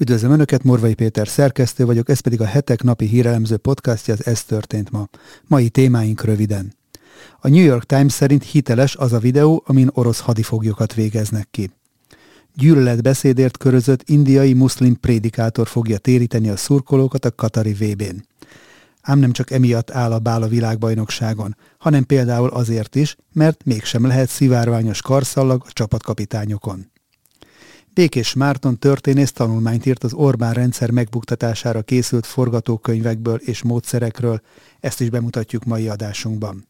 Üdvözlöm Önöket, Morvai Péter szerkesztő vagyok, ez pedig a hetek napi hírelemző podcastja, az Ez történt ma. Mai témáink röviden. A New York Times szerint hiteles az a videó, amin orosz hadifoglyokat végeznek ki. Gyűlöletbeszédért körözött indiai muszlim prédikátor fogja téríteni a szurkolókat a Katari VB-n. Ám nem csak emiatt áll a bál a világbajnokságon, hanem például azért is, mert mégsem lehet szivárványos karszallag a csapatkapitányokon. Békés Márton történész tanulmányt írt az Orbán rendszer megbuktatására készült forgatókönyvekből és módszerekről, ezt is bemutatjuk mai adásunkban.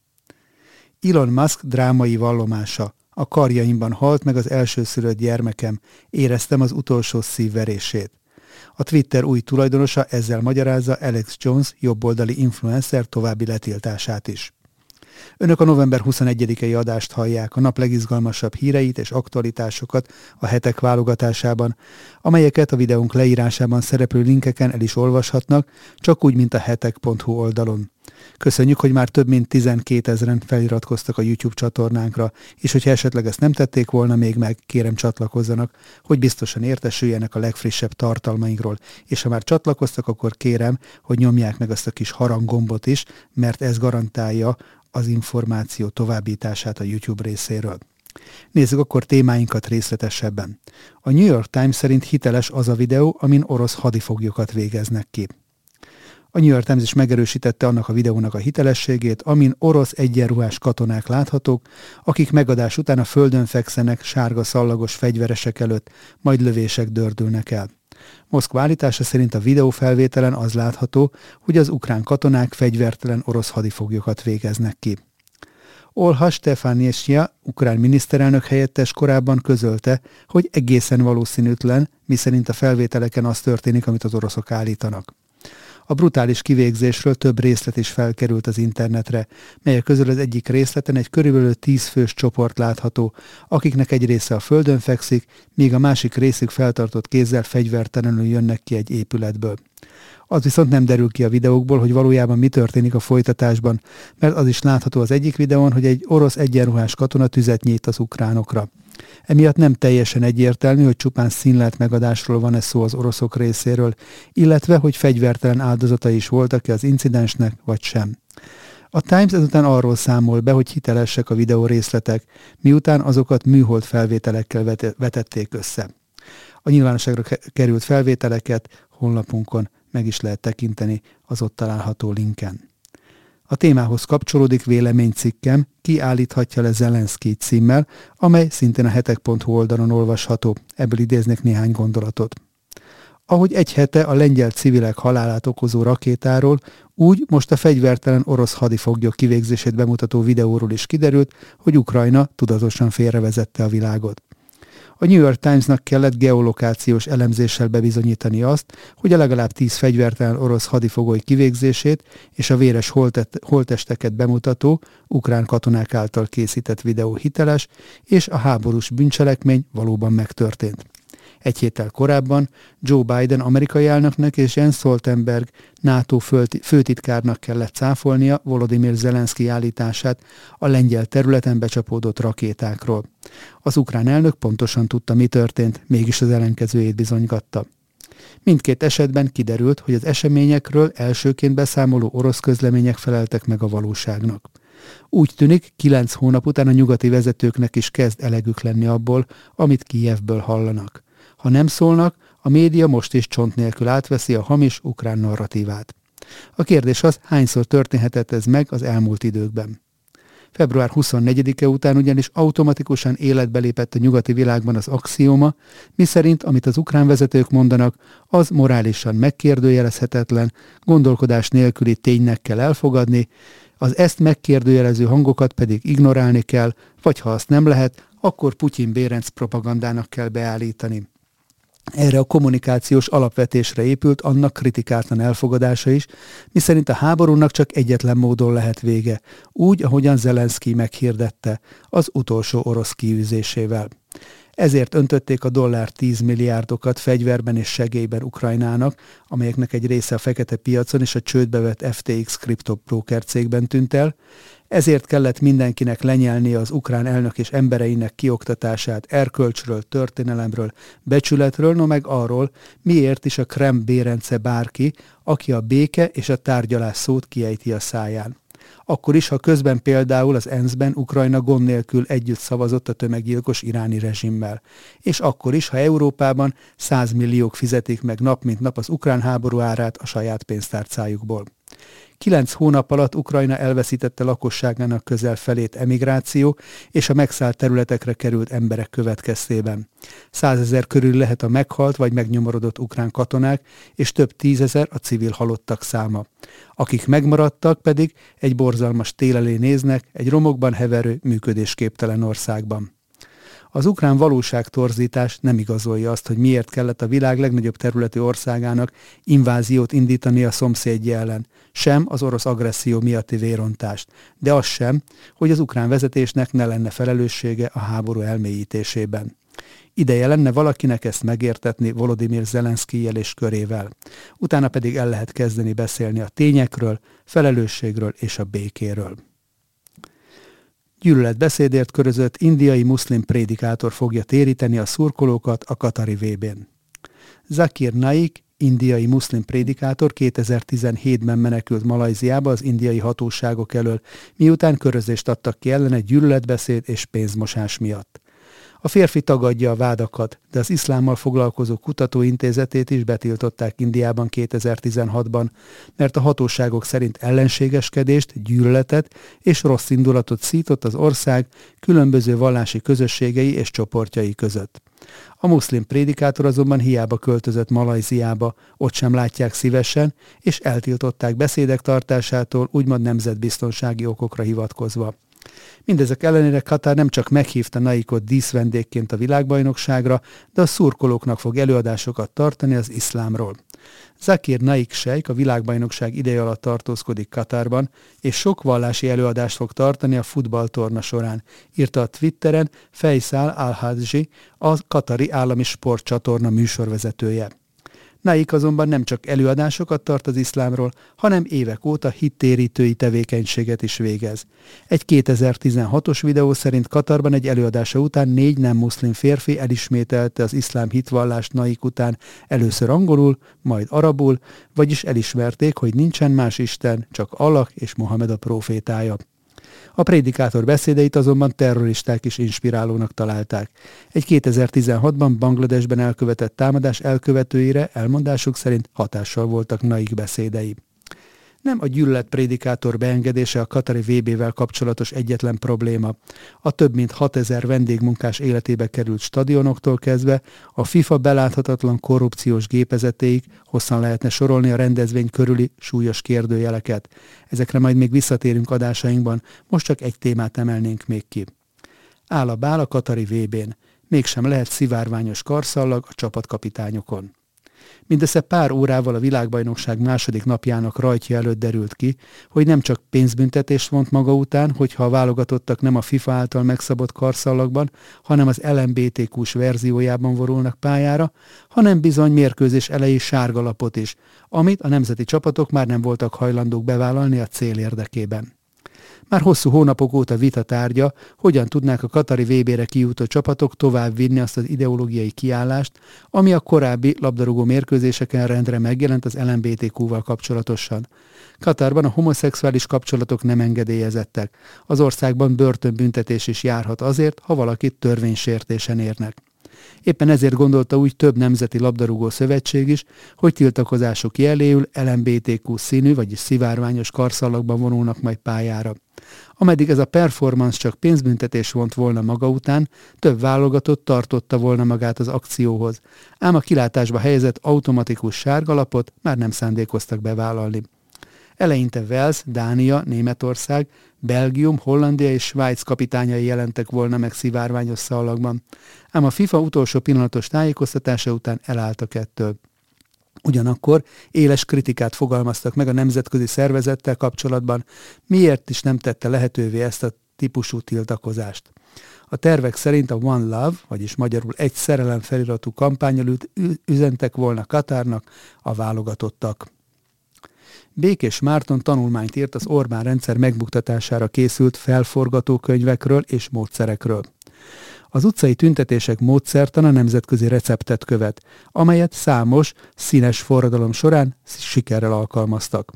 Elon Musk drámai vallomása. A karjaimban halt meg az elsőszülött gyermekem, éreztem az utolsó szívverését. A Twitter új tulajdonosa ezzel magyarázza Alex Jones jobboldali influencer további letiltását is. Önök a november 21-i adást hallják, a nap legizgalmasabb híreit és aktualitásokat a hetek válogatásában, amelyeket a videónk leírásában szereplő linkeken el is olvashatnak, csak úgy, mint a hetek.hu oldalon. Köszönjük, hogy már több mint 12 ezeren feliratkoztak a YouTube csatornánkra, és hogyha esetleg ezt nem tették volna még meg, kérem csatlakozzanak, hogy biztosan értesüljenek a legfrissebb tartalmainkról, és ha már csatlakoztak, akkor kérem, hogy nyomják meg azt a kis haranggombot is, mert ez garantálja az információ továbbítását a YouTube részéről. Nézzük akkor témáinkat részletesebben. A New York Times szerint hiteles az a videó, amin orosz hadifoglyokat végeznek ki. A New York Times is megerősítette annak a videónak a hitelességét, amin orosz egyenruhás katonák láthatók, akik megadás után a földön fekszenek sárga szallagos fegyveresek előtt, majd lövések dördülnek el. Moszkva állítása szerint a videófelvételen az látható, hogy az ukrán katonák fegyvertelen orosz hadifoglyokat végeznek ki. Olha Stefaniesja, ukrán miniszterelnök helyettes korábban közölte, hogy egészen valószínűtlen, miszerint a felvételeken az történik, amit az oroszok állítanak. A brutális kivégzésről több részlet is felkerült az internetre, melyek közül az egyik részleten egy körülbelül tíz fős csoport látható, akiknek egy része a földön fekszik, míg a másik részük feltartott kézzel fegyvertelenül jönnek ki egy épületből. Az viszont nem derül ki a videókból, hogy valójában mi történik a folytatásban, mert az is látható az egyik videón, hogy egy orosz egyenruhás katona tüzet nyit az ukránokra. Emiatt nem teljesen egyértelmű, hogy csupán színlelt megadásról van-e szó az oroszok részéről, illetve hogy fegyvertelen áldozatai is voltak-e az incidensnek, vagy sem. A Times ezután arról számol be, hogy hitelesek a videó részletek, miután azokat műhold felvételekkel vetették össze. A nyilvánosságra került felvételeket honlapunkon meg is lehet tekinteni az ott található linken. A témához kapcsolódik véleménycikkem, ki állíthatja le Zelenszky címmel, amely szintén a hetek.hu oldalon olvasható. Ebből idéznek néhány gondolatot. Ahogy egy hete a lengyel civilek halálát okozó rakétáról, úgy most a fegyvertelen orosz hadifoglyok kivégzését bemutató videóról is kiderült, hogy Ukrajna tudatosan félrevezette a világot. A New York Timesnak kellett geolokációs elemzéssel bebizonyítani azt, hogy a legalább tíz fegyvertelen orosz hadifogoly kivégzését és a véres holtesteket bemutató ukrán katonák által készített videó hiteles, és a háborús bűncselekmény valóban megtörtént. Egy héttel korábban Joe Biden amerikai elnöknek és Jens Stoltenberg NATO főtitkárnak kellett cáfolnia Volodymyr Zelenszky állítását a lengyel területen becsapódott rakétákról. Az ukrán elnök pontosan tudta, mi történt, mégis az ellenkezőjét bizonygatta. Mindkét esetben kiderült, hogy az eseményekről elsőként beszámoló orosz közlemények feleltek meg a valóságnak. Úgy tűnik, kilenc hónap után a nyugati vezetőknek is kezd elegük lenni abból, amit Kijevből hallanak. Ha nem szólnak, a média most is csont nélkül átveszi a hamis ukrán narratívát. A kérdés az, hányszor történhetett ez meg az elmúlt időkben. Február 24-e után ugyanis automatikusan életbe lépett a nyugati világban az axióma, miszerint amit az ukrán vezetők mondanak, az morálisan megkérdőjelezhetetlen, gondolkodás nélküli ténynek kell elfogadni, az ezt megkérdőjelező hangokat pedig ignorálni kell, vagy ha azt nem lehet, akkor Putyin Bérenc propagandának kell beállítani. Erre a kommunikációs alapvetésre épült annak kritikátlan elfogadása is, miszerint a háborúnak csak egyetlen módon lehet vége, úgy, ahogyan Zelenszky meghirdette, az utolsó orosz kiűzésével. Ezért öntötték a dollár 10 milliárdokat fegyverben és segélyben Ukrajnának, amelyeknek egy része a fekete piacon és a csődbe vett FTX kriptobroker cégben tűnt el, Ezért kellett mindenkinek lenyelnie az ukrán elnök és embereinek kioktatását erkölcsről, történelemről, becsületről, no meg arról, miért is a Krem bérence bárki, aki a béke és a tárgyalás szót kiejti a száján akkor is, ha közben például az ENSZ-ben Ukrajna gond nélkül együtt szavazott a tömeggyilkos iráni rezsimmel. És akkor is, ha Európában 100 milliók fizetik meg nap mint nap az ukrán háború árát a saját pénztárcájukból. Kilenc hónap alatt Ukrajna elveszítette lakosságának közel felét emigráció és a megszállt területekre került emberek következtében. Százezer körül lehet a meghalt vagy megnyomorodott ukrán katonák, és több tízezer a civil halottak száma. Akik megmaradtak pedig egy borzalmas télelé néznek egy romokban heverő, működésképtelen országban. Az ukrán valóságtorzítás nem igazolja azt, hogy miért kellett a világ legnagyobb területű országának inváziót indítani a szomszédja ellen, sem az orosz agresszió miatti vérontást, de az sem, hogy az ukrán vezetésnek ne lenne felelőssége a háború elmélyítésében. Ideje lenne valakinek ezt megértetni Volodymyr Zelenszkijel és körével. Utána pedig el lehet kezdeni beszélni a tényekről, felelősségről és a békéről gyűlöletbeszédért körözött indiai muszlim prédikátor fogja téríteni a szurkolókat a Katari VB-n. Zakir Naik, indiai muszlim prédikátor 2017-ben menekült Malajziába az indiai hatóságok elől, miután körözést adtak ki ellene gyűlöletbeszéd és pénzmosás miatt. A férfi tagadja a vádakat, de az iszlámmal foglalkozó kutatóintézetét is betiltották Indiában 2016-ban, mert a hatóságok szerint ellenségeskedést, gyűlöletet és rossz indulatot szított az ország különböző vallási közösségei és csoportjai között. A muszlim prédikátor azonban hiába költözött Malajziába, ott sem látják szívesen, és eltiltották beszédek tartásától úgymond nemzetbiztonsági okokra hivatkozva. Mindezek ellenére Katár nem csak meghívta Naikot díszvendégként a világbajnokságra, de a szurkolóknak fog előadásokat tartani az iszlámról. Zakir Naik Sheikh a világbajnokság ideje alatt tartózkodik Katárban, és sok vallási előadást fog tartani a futballtorna során, írta a Twitteren Fejszál al a katari állami sportcsatorna műsorvezetője. Naik azonban nem csak előadásokat tart az iszlámról, hanem évek óta hittérítői tevékenységet is végez. Egy 2016-os videó szerint Katarban egy előadása után négy nem muszlim férfi elismételte az iszlám hitvallást Naik után először angolul, majd arabul, vagyis elismerték, hogy nincsen más Isten, csak Allah és Mohamed a profétája. A prédikátor beszédeit azonban terroristák is inspirálónak találták. Egy 2016-ban Bangladesben elkövetett támadás elkövetőire elmondásuk szerint hatással voltak Naik beszédei. Nem a gyűlöletprédikátor beengedése a Katari VB-vel kapcsolatos egyetlen probléma. A több mint 6000 vendégmunkás életébe került stadionoktól kezdve a FIFA beláthatatlan korrupciós gépezetéig hosszan lehetne sorolni a rendezvény körüli súlyos kérdőjeleket. Ezekre majd még visszatérünk adásainkban, most csak egy témát emelnénk még ki. Áll a bál a Katari VB-n. Mégsem lehet szivárványos karszallag a csapatkapitányokon. Mindössze pár órával a világbajnokság második napjának rajtja előtt derült ki, hogy nem csak pénzbüntetést vont maga után, hogyha a válogatottak nem a FIFA által megszabott karszalagban, hanem az LMBTQ-s verziójában vorulnak pályára, hanem bizony mérkőzés elejé sárgalapot is, amit a nemzeti csapatok már nem voltak hajlandók bevállalni a cél érdekében. Már hosszú hónapok óta vita tárgya, hogyan tudnák a Katari VB-re kijutó csapatok tovább vinni azt az ideológiai kiállást, ami a korábbi labdarúgó mérkőzéseken rendre megjelent az LMBTQ-val kapcsolatosan. Katarban a homoszexuális kapcsolatok nem engedélyezettek. Az országban börtönbüntetés is járhat azért, ha valakit törvénysértésen érnek. Éppen ezért gondolta úgy több nemzeti labdarúgó szövetség is, hogy tiltakozások jeléül LMBTQ színű, vagyis szivárványos karszalagban vonulnak majd pályára. Ameddig ez a performance csak pénzbüntetés vont volna maga után, több válogatott tartotta volna magát az akcióhoz, ám a kilátásba helyezett automatikus sárgalapot már nem szándékoztak bevállalni. Eleinte Wales, Dánia, Németország, Belgium, Hollandia és Svájc kapitányai jelentek volna meg szivárványos szalagban, ám a FIFA utolsó pillanatos tájékoztatása után elálltak ettől. Ugyanakkor éles kritikát fogalmaztak meg a nemzetközi szervezettel kapcsolatban, miért is nem tette lehetővé ezt a típusú tiltakozást. A tervek szerint a One Love, vagyis magyarul egy szerelem feliratú kampányol üzentek volna Katárnak a válogatottak. Békés Márton tanulmányt írt az Orbán rendszer megbuktatására készült felforgatókönyvekről és módszerekről. Az utcai tüntetések módszertana nemzetközi receptet követ, amelyet számos, színes forradalom során sikerrel alkalmaztak.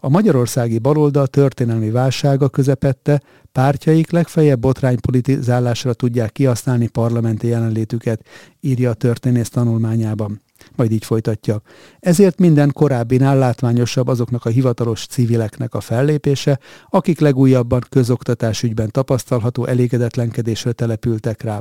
A magyarországi baloldal történelmi válsága közepette pártjaik legfeljebb botránypolitizálásra tudják kihasználni parlamenti jelenlétüket, írja a történész tanulmányában. Majd így folytatja. Ezért minden korábbinál látványosabb azoknak a hivatalos civileknek a fellépése, akik legújabban közoktatásügyben tapasztalható elégedetlenkedésre települtek rá.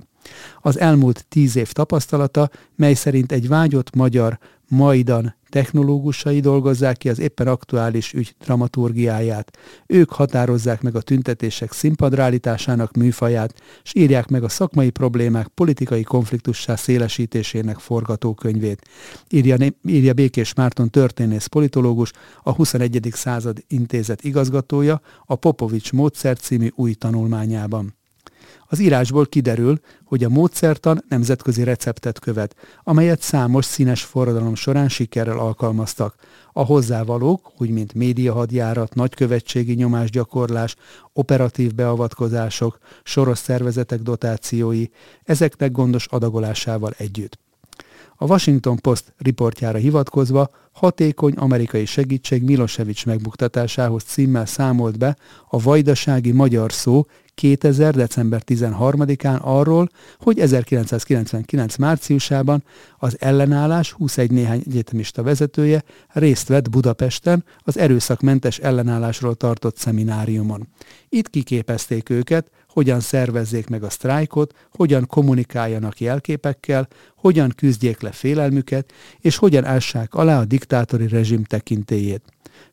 Az elmúlt tíz év tapasztalata, mely szerint egy vágyott magyar majdan technológusai dolgozzák ki az éppen aktuális ügy dramaturgiáját. Ők határozzák meg a tüntetések színpadrállításának műfaját, és írják meg a szakmai problémák politikai konfliktussá szélesítésének forgatókönyvét. Írja, írja Békés Márton történész politológus, a 21. század intézet igazgatója a Popovics módszer című új tanulmányában. Az írásból kiderül, hogy a módszertan nemzetközi receptet követ, amelyet számos színes forradalom során sikerrel alkalmaztak. A hozzávalók, úgy mint médiahadjárat, nagykövetségi nyomásgyakorlás, operatív beavatkozások, soros szervezetek dotációi, ezeknek gondos adagolásával együtt. A Washington Post riportjára hivatkozva hatékony amerikai segítség Milosevic megbuktatásához címmel számolt be a vajdasági magyar szó 2000. december 13-án arról, hogy 1999. márciusában az ellenállás 21 néhány egyetemista vezetője részt vett Budapesten az erőszakmentes ellenállásról tartott szemináriumon. Itt kiképezték őket, hogyan szervezzék meg a sztrájkot, hogyan kommunikáljanak jelképekkel, hogyan küzdjék le félelmüket, és hogyan ássák alá a diktátori rezsim tekintélyét.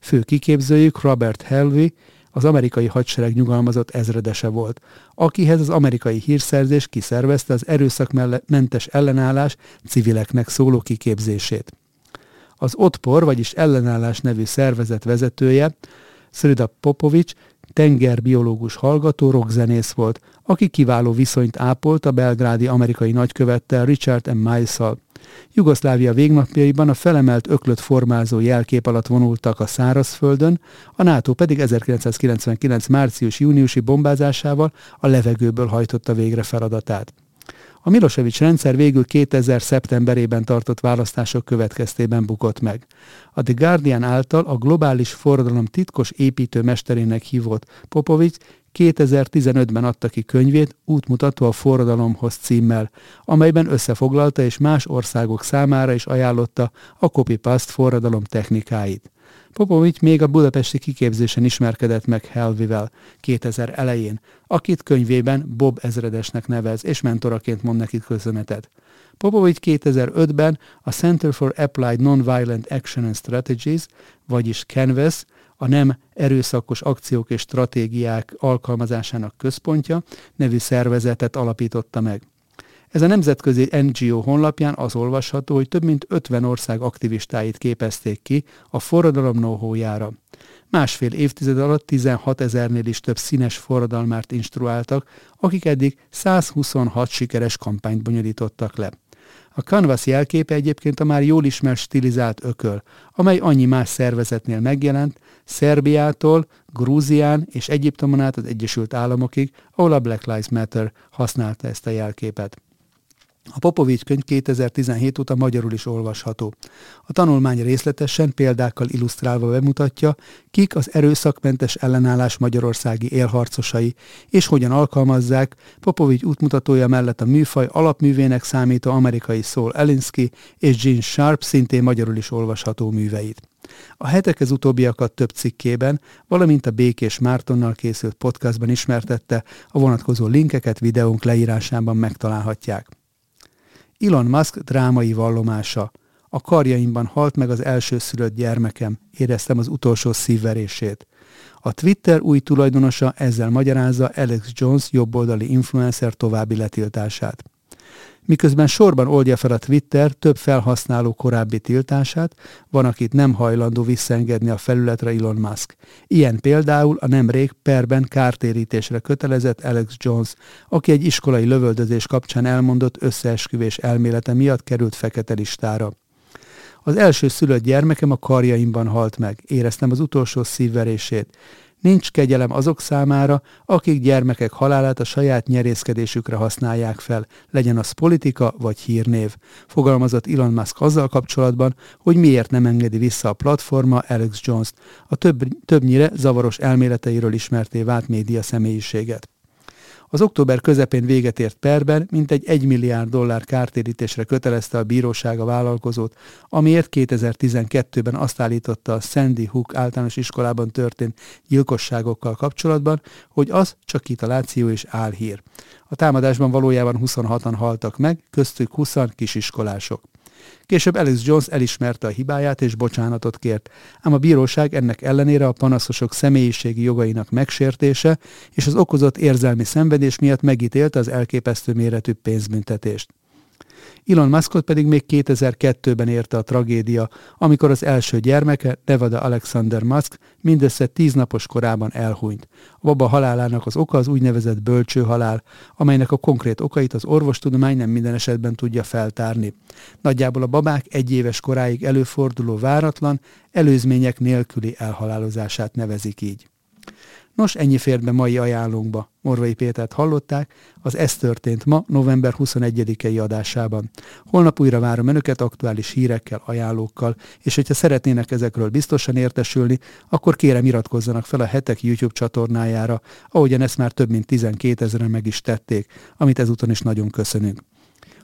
Fő kiképzőjük Robert Helvey, az amerikai hadsereg nyugalmazott ezredese volt, akihez az amerikai hírszerzés kiszervezte az erőszakmentes ellenállás civileknek szóló kiképzését. Az Otpor, vagyis ellenállás nevű szervezet vezetője, Srida Popovics tengerbiológus hallgató rockzenész volt, aki kiváló viszonyt ápolt a belgrádi amerikai nagykövettel Richard M. Miles-szal. Jugoszlávia végnapjaiban a felemelt öklöt formázó jelkép alatt vonultak a szárazföldön, a NATO pedig 1999. március-júniusi bombázásával a levegőből hajtotta végre feladatát. A Milosevic rendszer végül 2000. szeptemberében tartott választások következtében bukott meg. A The Guardian által a globális forradalom titkos építőmesterének hívott Popovic 2015-ben adta ki könyvét Útmutató a forradalomhoz címmel, amelyben összefoglalta és más országok számára is ajánlotta a copy-paste forradalom technikáit. Popovics még a budapesti kiképzésen ismerkedett meg Helvivel 2000 elején, akit könyvében Bob ezredesnek nevez, és mentoraként mond neki köszönetet. Popovics 2005-ben a Center for Applied Nonviolent Action and Strategies, vagyis CANVAS, a nem erőszakos akciók és stratégiák alkalmazásának központja nevű szervezetet alapította meg. Ez a nemzetközi NGO honlapján az olvasható, hogy több mint 50 ország aktivistáit képezték ki a forradalom know Másfél évtized alatt 16 ezernél is több színes forradalmárt instruáltak, akik eddig 126 sikeres kampányt bonyolítottak le. A Canvas jelképe egyébként a már jól ismert stilizált ököl, amely annyi más szervezetnél megjelent, Szerbiától, Grúzián és Egyiptomon át az Egyesült Államokig, ahol a Black Lives Matter használta ezt a jelképet. A Popovics könyv 2017 óta magyarul is olvasható. A tanulmány részletesen példákkal illusztrálva bemutatja, kik az erőszakmentes ellenállás magyarországi élharcosai, és hogyan alkalmazzák Popovics útmutatója mellett a műfaj alapművének számító amerikai Saul Alinsky és Gene Sharp szintén magyarul is olvasható műveit. A hetek ez utóbbiakat több cikkében, valamint a Békés Mártonnal készült podcastban ismertette, a vonatkozó linkeket videónk leírásában megtalálhatják. Elon Musk drámai vallomása. A karjaimban halt meg az elsőszülött gyermekem, éreztem az utolsó szívverését. A Twitter új tulajdonosa ezzel magyarázza Alex Jones jobboldali influencer további letiltását. Miközben sorban oldja fel a Twitter több felhasználó korábbi tiltását, van, akit nem hajlandó visszaengedni a felületre Elon Musk. Ilyen például a nemrég perben kártérítésre kötelezett Alex Jones, aki egy iskolai lövöldözés kapcsán elmondott összeesküvés elmélete miatt került fekete listára. Az első szülött gyermekem a karjaimban halt meg, éreztem az utolsó szívverését. Nincs kegyelem azok számára, akik gyermekek halálát a saját nyerészkedésükre használják fel, legyen az politika vagy hírnév. Fogalmazott Elon Musk azzal kapcsolatban, hogy miért nem engedi vissza a platforma Alex Jones-t, a több, többnyire zavaros elméleteiről ismerté vált média személyiséget. Az október közepén véget ért perben mintegy 1 milliárd dollár kártérítésre kötelezte a bíróság a vállalkozót, amiért 2012-ben azt állította a Sandy Hook általános iskolában történt gyilkosságokkal kapcsolatban, hogy az csak kitaláció és álhír. A támadásban valójában 26-an haltak meg, köztük 20 kisiskolások. Később Alice Jones elismerte a hibáját és bocsánatot kért, ám a bíróság ennek ellenére a panaszosok személyiségi jogainak megsértése és az okozott érzelmi szenvedés miatt megítélte az elképesztő méretű pénzbüntetést. Elon Muskot pedig még 2002-ben érte a tragédia, amikor az első gyermeke, Nevada Alexander Musk mindössze tíz napos korában elhunyt. A baba halálának az oka az úgynevezett bölcső halál, amelynek a konkrét okait az orvostudomány nem minden esetben tudja feltárni. Nagyjából a babák egy éves koráig előforduló váratlan, előzmények nélküli elhalálozását nevezik így. Nos, ennyi fért be mai ajánlónkba. Morvai Pétert hallották, az Ez történt ma, november 21-i adásában. Holnap újra várom Önöket aktuális hírekkel, ajánlókkal, és hogyha szeretnének ezekről biztosan értesülni, akkor kérem iratkozzanak fel a Hetek YouTube csatornájára, ahogyan ezt már több mint 12 ezeren meg is tették, amit ezúton is nagyon köszönünk.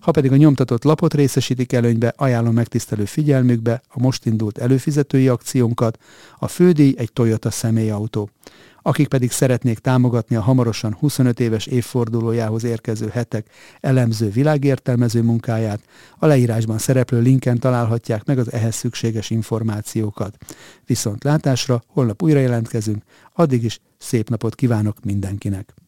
Ha pedig a nyomtatott lapot részesítik előnybe, ajánlom megtisztelő figyelmükbe a most indult előfizetői akciónkat, a fődíj egy Toyota személyautó akik pedig szeretnék támogatni a hamarosan 25 éves évfordulójához érkező hetek elemző világértelmező munkáját, a leírásban szereplő linken találhatják meg az ehhez szükséges információkat. Viszont látásra holnap újra jelentkezünk, addig is szép napot kívánok mindenkinek!